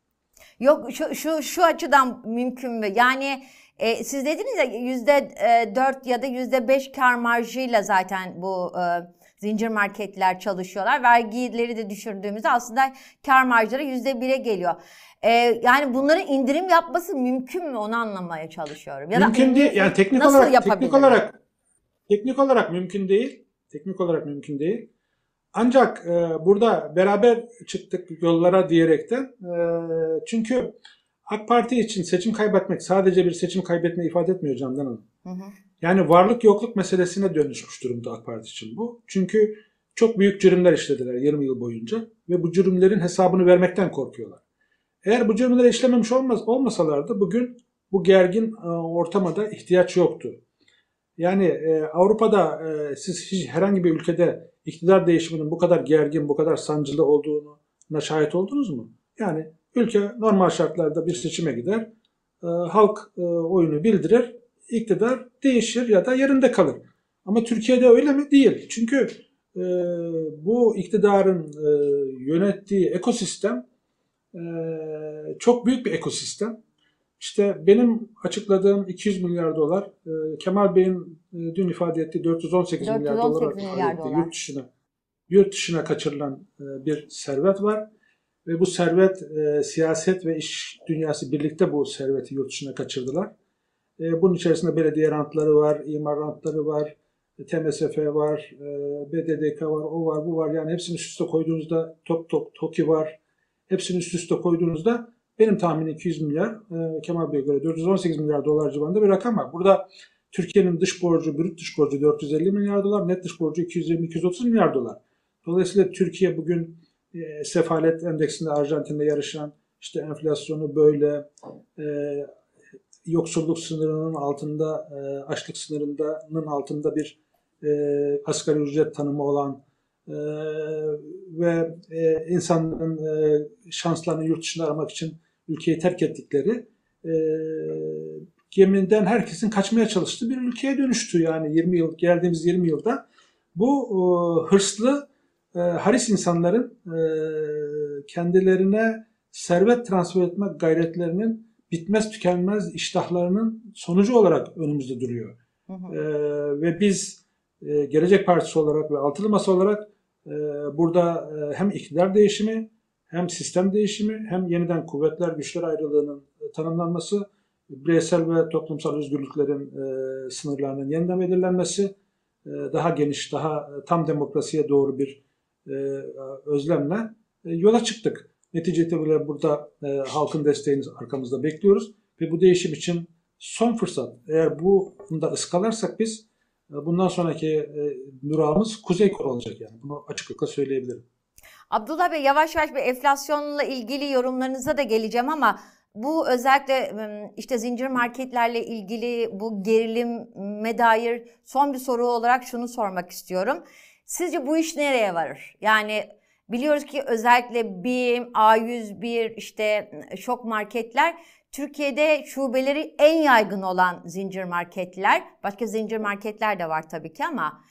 Yok şu şu şu açıdan mümkün mü? Yani e, siz dediniz ya yüzde dört ya da yüzde beş kar marjıyla zaten bu e, zincir marketler çalışıyorlar. Vergileri de düşürdüğümüzde aslında kar marjları yüzde bire geliyor. E, yani bunların indirim yapması mümkün mü onu anlamaya çalışıyorum. Ya da mümkün değil. Yani teknik nasıl olarak teknik olarak teknik olarak mümkün değil. Teknik olarak mümkün değil. Ancak e, burada beraber çıktık yollara diyerekten e, çünkü AK Parti için seçim kaybetmek sadece bir seçim kaybetme ifade etmiyor Candan Hanım. Hı hı. Yani varlık yokluk meselesine dönüşmüş durumda AK Parti için bu. Çünkü çok büyük cürümler işlediler 20 yıl boyunca ve bu cürümlerin hesabını vermekten korkuyorlar. Eğer bu cürümleri işlememiş olmaz, olmasalardı bugün bu gergin e, ortama da ihtiyaç yoktu. Yani e, Avrupa'da e, siz hiç herhangi bir ülkede iktidar değişiminin bu kadar gergin, bu kadar sancılı olduğuna şahit oldunuz mu? Yani ülke normal şartlarda bir seçime gider, e, halk e, oyunu bildirir, iktidar değişir ya da yerinde kalır. Ama Türkiye'de öyle mi? Değil. Çünkü e, bu iktidarın e, yönettiği ekosistem e, çok büyük bir ekosistem. İşte benim açıkladığım 200 milyar dolar, e, Kemal Bey'in e, dün ifade ettiği 418, milyar 418 dolar milyar ifade ettiği dolar. yurt dışına yurt dışına kaçırılan e, bir servet var ve bu servet e, siyaset ve iş dünyası birlikte bu serveti yurt dışına kaçırdılar. E, bunun içerisinde belediye rantları var, imar rantları var, TMSF var, e, BDDK var, o var, bu var. Yani hepsini üst üste koyduğunuzda top top TOKİ var. Hepsini üst üste koyduğunuzda benim tahminim 200 milyar, e, Kemal Bey'e göre 418 milyar dolar civarında bir rakam var. Burada Türkiye'nin dış borcu, brüt dış borcu 450 milyar dolar, net dış borcu 220-230 milyar dolar. Dolayısıyla Türkiye bugün e, sefalet endeksinde Arjantin'de yarışan, işte enflasyonu böyle, e, yoksulluk sınırının altında, e, açlık sınırının altında bir e, asgari ücret tanımı olan e, ve e, insanların e, şanslarını yurt dışında aramak için ülkeyi terk ettikleri e, geminden herkesin kaçmaya çalıştığı bir ülkeye dönüştü. Yani 20 yıl geldiğimiz 20 yılda bu e, hırslı e, haris insanların e, kendilerine servet transfer etme gayretlerinin bitmez tükenmez iştahlarının sonucu olarak önümüzde duruyor. Hı hı. E, ve biz e, Gelecek Partisi olarak ve Altılı Masa olarak e, burada e, hem iktidar değişimi hem sistem değişimi hem yeniden kuvvetler güçler ayrılığının e, tanımlanması, bireysel ve toplumsal özgürlüklerin e, sınırlarının yeniden belirlenmesi, e, daha geniş, daha e, tam demokrasiye doğru bir e, özlemle e, yola çıktık. Netice itibariyle burada e, halkın desteğini arkamızda bekliyoruz ve bu değişim için son fırsat. Eğer bu da ıskalarsak biz e, bundan sonraki e, durağımız Kuzey Kore olacak yani. Bunu açıklıkla söyleyebilirim. Abdullah Bey yavaş yavaş bir enflasyonla ilgili yorumlarınıza da geleceğim ama bu özellikle işte zincir marketlerle ilgili bu gerilime dair son bir soru olarak şunu sormak istiyorum. Sizce bu iş nereye varır? Yani biliyoruz ki özellikle BİM, A101 işte şok marketler Türkiye'de şubeleri en yaygın olan zincir marketler. Başka zincir marketler de var tabii ki ama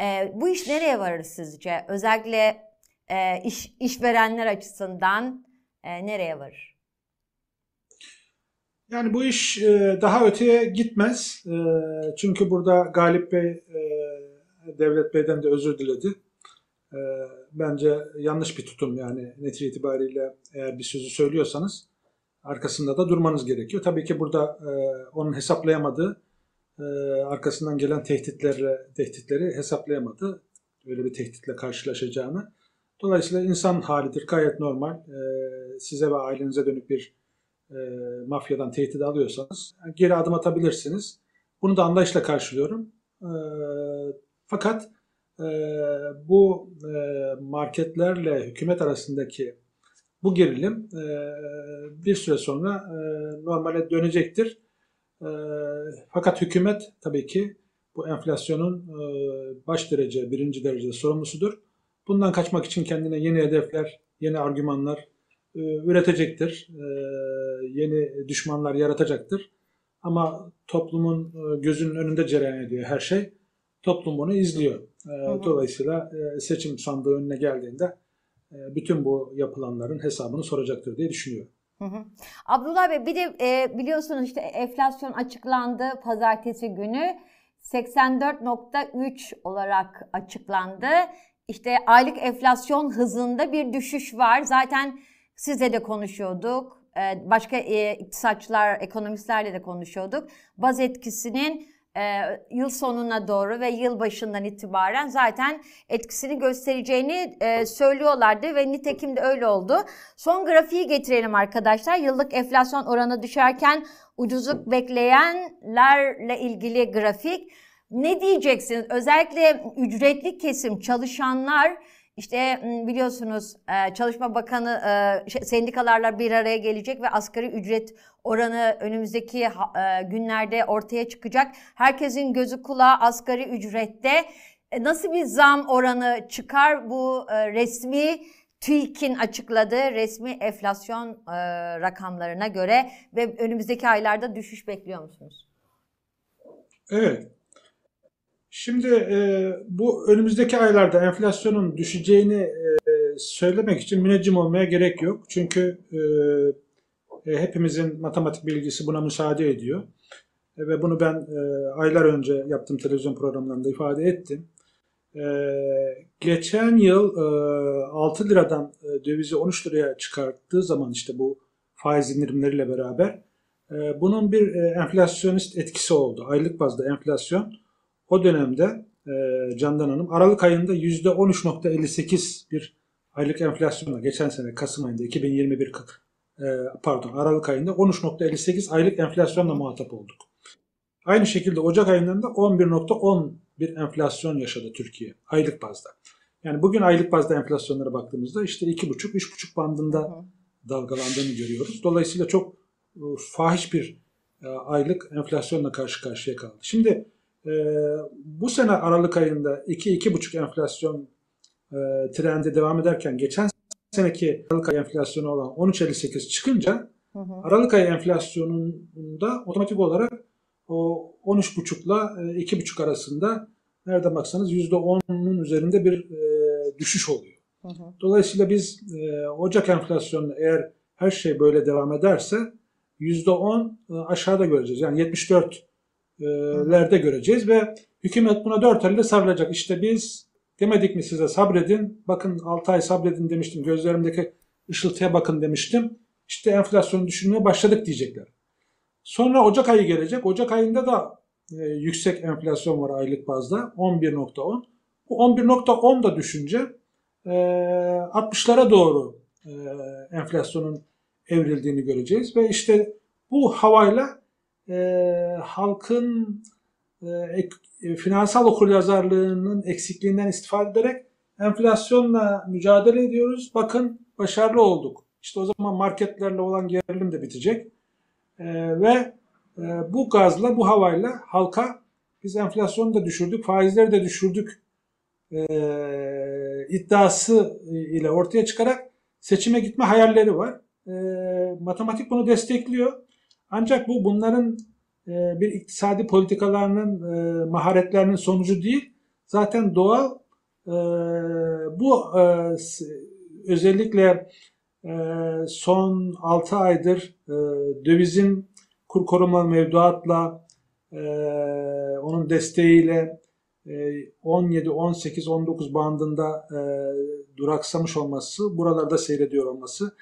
e, bu iş nereye varır sizce? Özellikle e, iş işverenler açısından e, nereye varır? Yani bu iş e, daha öteye gitmez. E, çünkü burada Galip Bey e, Devlet Bey'den de özür diledi. E, bence yanlış bir tutum yani netice itibariyle eğer bir sözü söylüyorsanız arkasında da durmanız gerekiyor. Tabii ki burada e, onun hesaplayamadığı e, arkasından gelen tehditleri, tehditleri hesaplayamadı. Öyle bir tehditle karşılaşacağını. Dolayısıyla insan halidir gayet normal. E, size ve ailenize dönük bir e, mafyadan tehdit alıyorsanız geri adım atabilirsiniz. Bunu da anlayışla karşılıyorum. E, fakat e, bu e, marketlerle hükümet arasındaki bu gerilim e, bir süre sonra e, normale dönecektir. Fakat hükümet tabii ki bu enflasyonun baş derece, birinci derecede sorumlusudur. Bundan kaçmak için kendine yeni hedefler, yeni argümanlar üretecektir. Yeni düşmanlar yaratacaktır. Ama toplumun gözünün önünde cereyan ediyor her şey. Toplum bunu izliyor. E, hı. Dolayısıyla e, seçim sandığı önüne geldiğinde e, bütün bu yapılanların hesabını soracaktır diye düşünüyorum. Hı hı. Abdullah Bey bir de e, biliyorsunuz işte enflasyon açıklandı pazartesi günü 84.3 olarak açıklandı. İşte aylık enflasyon hızında bir düşüş var. Zaten sizle de konuşuyorduk. Başka iktisatçılar, ekonomistlerle de konuşuyorduk. Baz etkisinin e, yıl sonuna doğru ve yıl başından itibaren zaten etkisini göstereceğini e, söylüyorlardı ve nitekim de öyle oldu. Son grafiği getirelim arkadaşlar. Yıllık enflasyon oranı düşerken ucuzluk bekleyenlerle ilgili grafik. Ne diyeceksiniz? Özellikle ücretli kesim çalışanlar işte biliyorsunuz Çalışma Bakanı şey, sendikalarla bir araya gelecek ve asgari ücret oranı önümüzdeki günlerde ortaya çıkacak. Herkesin gözü kulağı asgari ücrette. E, Nasıl bir zam oranı çıkar bu resmi TÜİK'in açıkladığı resmi enflasyon rakamlarına göre ve önümüzdeki aylarda düşüş bekliyor musunuz? Evet. Şimdi e, bu önümüzdeki aylarda enflasyonun düşeceğini e, söylemek için müneccim olmaya gerek yok. Çünkü e, e, hepimizin matematik bilgisi buna müsaade ediyor. E, ve bunu ben e, aylar önce yaptığım televizyon programlarında ifade ettim. E, geçen yıl e, 6 liradan e, dövizi 13 liraya çıkarttığı zaman işte bu faiz indirimleriyle beraber e, bunun bir e, enflasyonist etkisi oldu. Aylık bazda enflasyon o dönemde e, Candan Hanım Aralık ayında %13.58 bir aylık enflasyonla geçen sene Kasım ayında 2021 e, pardon Aralık ayında 13.58 aylık enflasyonla muhatap olduk. Aynı şekilde Ocak ayından da 11.10 bir enflasyon yaşadı Türkiye aylık bazda. Yani bugün aylık bazda enflasyonlara baktığımızda işte 2,5-3,5 bandında dalgalandığını görüyoruz. Dolayısıyla çok e, fahiş bir e, aylık enflasyonla karşı karşıya kaldı. Şimdi bu sene Aralık ayında 2-2,5 enflasyon e, trendi devam ederken geçen seneki Aralık ayı enflasyonu olan 13.58 çıkınca Hı hı. Aralık ayı enflasyonunda otomatik olarak o 13,5 ile 2,5 arasında nereden baksanız %10'un üzerinde bir e, düşüş oluyor. Hı hı. Dolayısıyla biz e, Ocak enflasyonu eğer her şey böyle devam ederse %10 e, aşağıda göreceğiz. Yani 74'lerde göreceğiz ve hükümet buna 4 elle sarılacak. İşte biz demedik mi size sabredin, bakın 6 ay sabredin demiştim, gözlerimdeki ışıltıya bakın demiştim. İşte enflasyonu düşünmeye başladık diyecekler. Sonra Ocak ayı gelecek. Ocak ayında da e, yüksek enflasyon var aylık bazda 11.10. Bu 11.10 da düşünce e, 60'lara doğru e, enflasyonun evrildiğini göreceğiz ve işte bu havayla e, halkın e, e, finansal okuryazarlığının eksikliğinden istifade ederek enflasyonla mücadele ediyoruz. Bakın başarılı olduk. İşte o zaman marketlerle olan gerilim de bitecek. E, ve e, bu gazla, bu havayla halka biz enflasyonu da düşürdük, faizleri de düşürdük e, iddiası ile ortaya çıkarak seçime gitme hayalleri var. E, matematik bunu destekliyor. Ancak bu bunların e, bir iktisadi politikalarının e, maharetlerinin sonucu değil. Zaten doğal e, bu özellikle son 6 aydır dövizin kur korumalı mevduatla onun desteğiyle e, 17, 18, 19 bandında duraksamış olması, buralarda seyrediyor olması,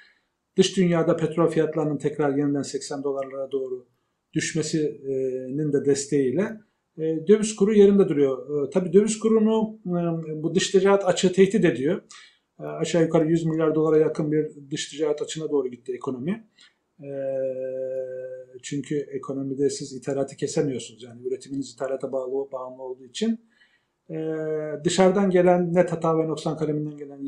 dış dünyada petrol fiyatlarının tekrar yeniden 80 dolarlara doğru düşmesinin de desteğiyle e, döviz kuru yerinde duruyor. E, tabii döviz kurunu e, bu dış ticaret açığı tehdit ediyor. Aşağı yukarı 100 milyar dolara yakın bir dış ticaret açığına doğru gitti ekonomi. Çünkü ekonomide siz ithalatı kesemiyorsunuz. Yani üretiminiz ithalata bağlı, bağımlı olduğu için. Dışarıdan gelen net hata ve noksan kaleminden gelen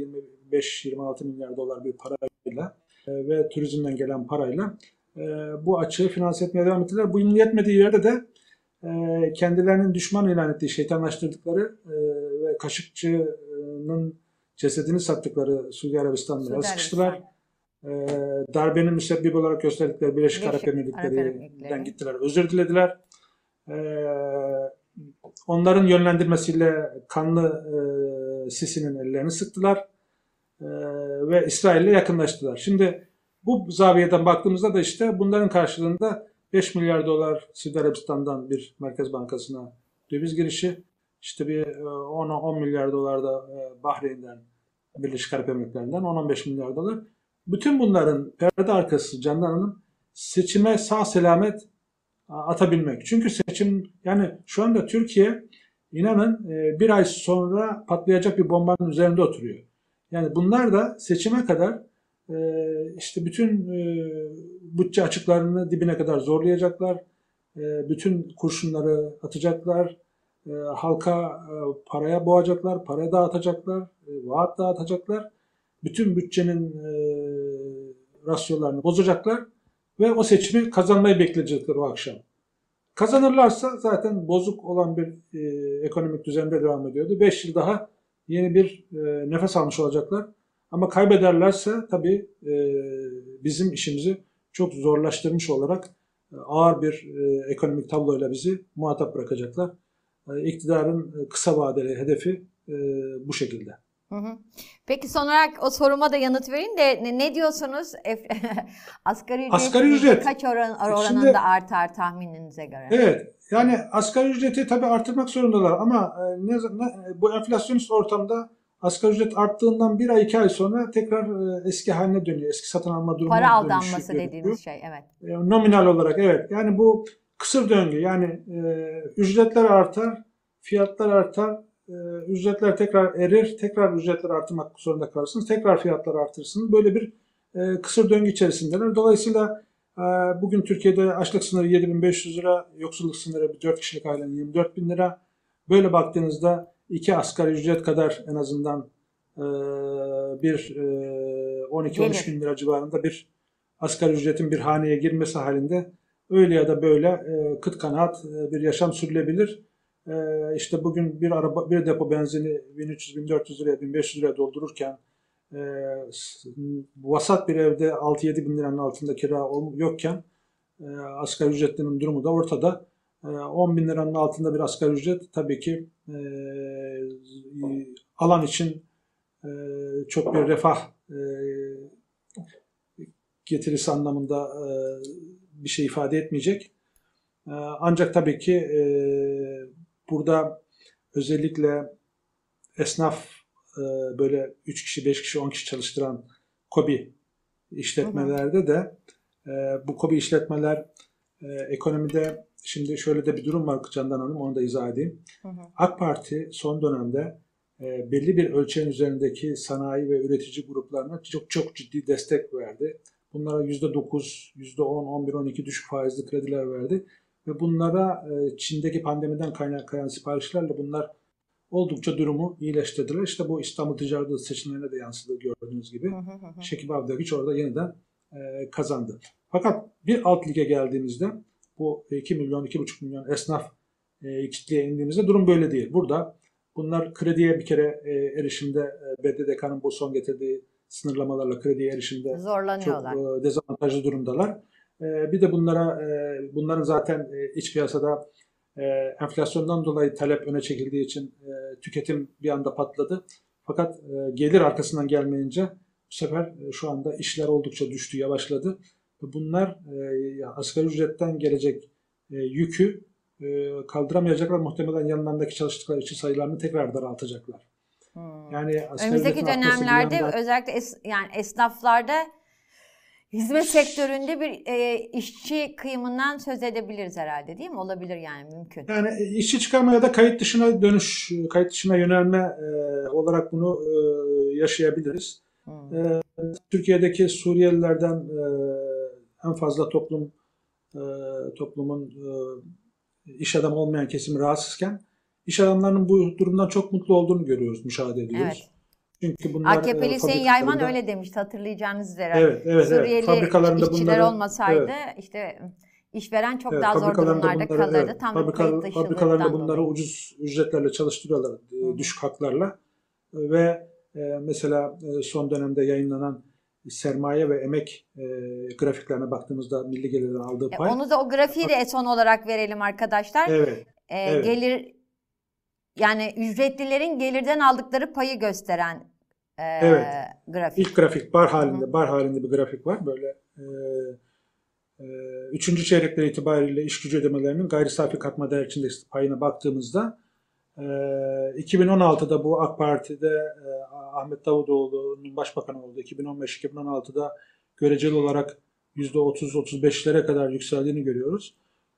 25-26 milyar dolar bir parayla ve turizmden gelen parayla e, bu açığı finanse etmeye devam ettiler. Bunun yetmediği yerde de e, kendilerinin düşman ilan ettiği, şeytanlaştırdıkları e, ve Kaşıkçı'nın cesedini sattıkları Suudi Arabistan'la Suudi sıkıştılar. E, darbenin müsebbibi olarak gösterdikleri Birleşik Arap Emirlikleri'nden Emirlikleri. gittiler, özür dilediler. E, onların yönlendirmesiyle kanlı e, Sisi'nin ellerini sıktılar e, ve İsrail'le yakınlaştılar. Şimdi bu zaviyeden baktığımızda da işte bunların karşılığında 5 milyar dolar Suudi Arabistan'dan bir Merkez Bankası'na döviz girişi, işte bir e, 10-10 milyar dolar da e, Bahreyn'den, Birleşik Arap Emirlikleri'nden 10-15 milyar dolar. Bütün bunların perde arkası Candan Hanım seçime sağ selamet atabilmek. Çünkü seçim yani şu anda Türkiye inanın e, bir ay sonra patlayacak bir bombanın üzerinde oturuyor. Yani bunlar da seçime kadar e, işte bütün e, bütçe açıklarını dibine kadar zorlayacaklar. E, bütün kurşunları atacaklar. E, halka e, paraya boğacaklar, paraya dağıtacaklar, e, vaat dağıtacaklar. Bütün bütçenin e, rasyolarını bozacaklar ve o seçimi kazanmayı bekleyecekler o akşam. Kazanırlarsa zaten bozuk olan bir e, ekonomik düzende devam ediyordu. 5 yıl daha yeni bir e, nefes almış olacaklar. Ama kaybederlerse tabii e, bizim işimizi çok zorlaştırmış olarak e, ağır bir e, ekonomik tabloyla bizi muhatap bırakacaklar. E, iktidarın e, kısa vadeli hedefi e, bu şekilde. Hı hı. Peki son olarak o soruma da yanıt verin de ne, ne diyorsunuz? Asgari ücret, Asgari ücret. kaç oran, oranında Şimdi- artar tahmininize göre? Evet, yani asgari ücreti tabii artırmak zorundalar ama e, ne, ne- bu enflasyonist ortamda asgari ücret arttığından bir ay iki ay sonra tekrar e, eski haline dönüyor. Eski satın alma durumuna Para aldanması dediğiniz şey evet. E, Nominal olarak evet. Yani bu kısır döngü. Yani e, ücretler artar, fiyatlar artar, e, ücretler tekrar erir, tekrar ücretler artırmak zorunda kalırsınız, tekrar fiyatlar artırırsınız. Böyle bir e, kısır döngü içerisindeler. Dolayısıyla e, bugün Türkiye'de açlık sınırı 7500 lira, yoksulluk sınırı bir 4 kişilik ailenin 24 bin lira. Böyle baktığınızda iki asgari ücret kadar en azından e, bir e, 12-13 bin lira civarında bir asgari ücretin bir haneye girmesi halinde öyle ya da böyle e, kıt kanaat e, bir yaşam sürülebilir. E, işte bugün bir araba bir depo benzini 1300-1400 liraya 1500 liraya doldururken e, vasat bir evde 6-7 bin liranın altında kira yokken e, asgari ücretlinin durumu da ortada. E, 10 bin liranın altında bir asgari ücret tabii ki e, alan için e, çok bir refah e, getirisi anlamında e, bir şey ifade etmeyecek. E, ancak tabii ki e, burada özellikle esnaf e, böyle 3 kişi, 5 kişi, 10 kişi çalıştıran kobi işletmelerde de e, bu kobi işletmeler e, ekonomide şimdi şöyle de bir durum var Candan Hanım onu da izah edeyim. Hı hı. AK Parti son dönemde e, belli bir ölçeğin üzerindeki sanayi ve üretici gruplarına çok çok ciddi destek verdi. Bunlara %9, %10, 11, 12 düşük faizli krediler verdi. Ve bunlara e, Çin'deki pandemiden kaynaklanan siparişlerle bunlar oldukça durumu iyileştirdiler. İşte bu İstanbul Ticaret Odası seçimlerine de yansıdı gördüğünüz gibi. Hı hı hı. Şekip Avdagiç orada yeniden e, kazandı. Fakat bir alt lige geldiğimizde bu 2 milyon, 2,5 milyon esnaf e, kitleye indiğimizde durum böyle değil. Burada bunlar krediye bir kere e, erişimde e, BDDK'nın bu son getirdiği sınırlamalarla krediye erişimde çok e, dezavantajlı durumdalar. E, bir de bunlara e, bunların zaten e, iç piyasada e, enflasyondan dolayı talep öne çekildiği için e, tüketim bir anda patladı. Fakat e, gelir arkasından gelmeyince bu sefer e, şu anda işler oldukça düştü, yavaşladı. Bunlar e, asgari ücretten gelecek e, yükü e, kaldıramayacaklar. Muhtemelen yanlarındaki çalıştıkları işçi sayılarını tekrar daraltacaklar. Hmm. Yani Önümüzdeki dönemlerde yandan- özellikle es- yani esnaflarda hizmet sektöründe bir e, işçi kıyımından söz edebiliriz herhalde değil mi? Olabilir yani mümkün. Yani e, işçi çıkarma ya da kayıt dışına dönüş, kayıt dışına yönelme e, olarak bunu e, yaşayabiliriz. Hmm. E, Türkiye'deki Suriyelilerden e, en fazla toplum e, toplumun e, iş adamı olmayan kesimi rahatsızken iş adamlarının bu durumdan çok mutlu olduğunu görüyoruz, müşahede ediyoruz. Evet. Çünkü bunlar AKP'li e, Hüseyin Yayman fabrikalarında- öyle demişti hatırlayacağınız üzere. Evet, evet, evet. Suriyeli Fabrikalarında işçiler bunları- olmasaydı işte işveren çok Evet, daha zor durumlarda bunları- kalırdı. evet, Tam fabrika- fabrikalarında bunları dolayı. ucuz ücretlerle çalıştırıyorlar, e, Hı düşük haklarla. E, Ve e, mesela e, son dönemde yayınlanan sermaye ve emek e, grafiklerine baktığımızda milli gelirden aldığı E, pay. onu da o grafiği de son olarak verelim arkadaşlar. Evet, E, evet. Gelir yani ücretlilerin gelirden aldıkları payı gösteren e, Evet. grafik. ilk grafik bar halinde, bar halinde bir grafik var. Böyle e, e, üçüncü çeyrekler itibariyle iş gücü ödemelerinin gayri safi katma değer içindeki payına baktığımızda e, 2016'da bu AK Parti'de e, Ahmet Davutoğlu'nun başbakan olduğu 2015-2016'da göreceli olarak %30-35'lere kadar yükseldiğini görüyoruz.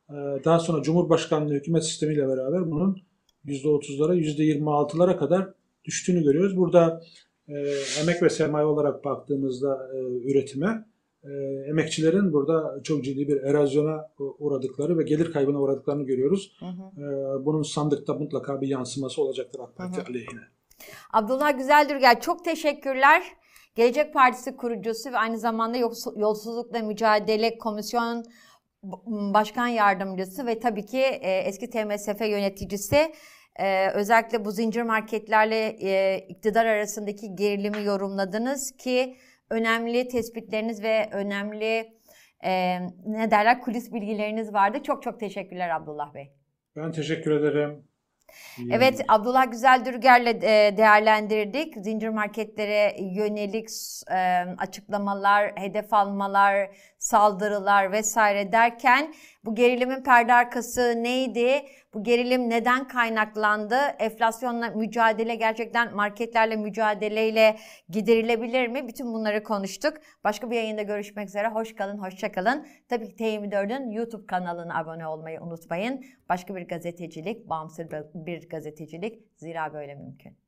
Ee, Daha sonra Cumhurbaşkanlığı hükümet sistemiyle beraber bunun %30'lara, %26'lara kadar düştüğünü görüyoruz. Burada e, emek ve sermaye olarak baktığımızda e, üretime, e, emekçilerin burada çok ciddi bir erozyona uğradıkları ve gelir kaybına uğradıklarını görüyoruz. Hı hı. E, bunun sandıkta mutlaka bir yansıması olacaktır AK Parti aleyhine. Abdullah Güzeldürgel çok teşekkürler. Gelecek Partisi kurucusu ve aynı zamanda Yols- Yolsuzlukla Mücadele Komisyon Başkan Yardımcısı ve tabii ki e, eski TMSF yöneticisi. E, özellikle bu zincir marketlerle e, iktidar arasındaki gerilimi yorumladınız ki önemli tespitleriniz ve önemli e, ne derler kulis bilgileriniz vardı. Çok çok teşekkürler Abdullah Bey. Ben teşekkür ederim. Evet, Abdullah Güzeldürger'le e, değerlendirdik. Zincir marketlere yönelik açıklamalar, hedef almalar, saldırılar vesaire derken bu gerilimin perde arkası neydi? Bu gerilim neden kaynaklandı? Enflasyonla mücadele gerçekten marketlerle mücadeleyle giderilebilir mi? Bütün bunları konuştuk. Başka bir yayında görüşmek üzere. Hoş kalın, hoşça kalın. Tabii ki T24'ün YouTube kanalına abone olmayı unutmayın. Başka bir gazetecilik, bağımsız bir gazetecilik zira böyle mümkün.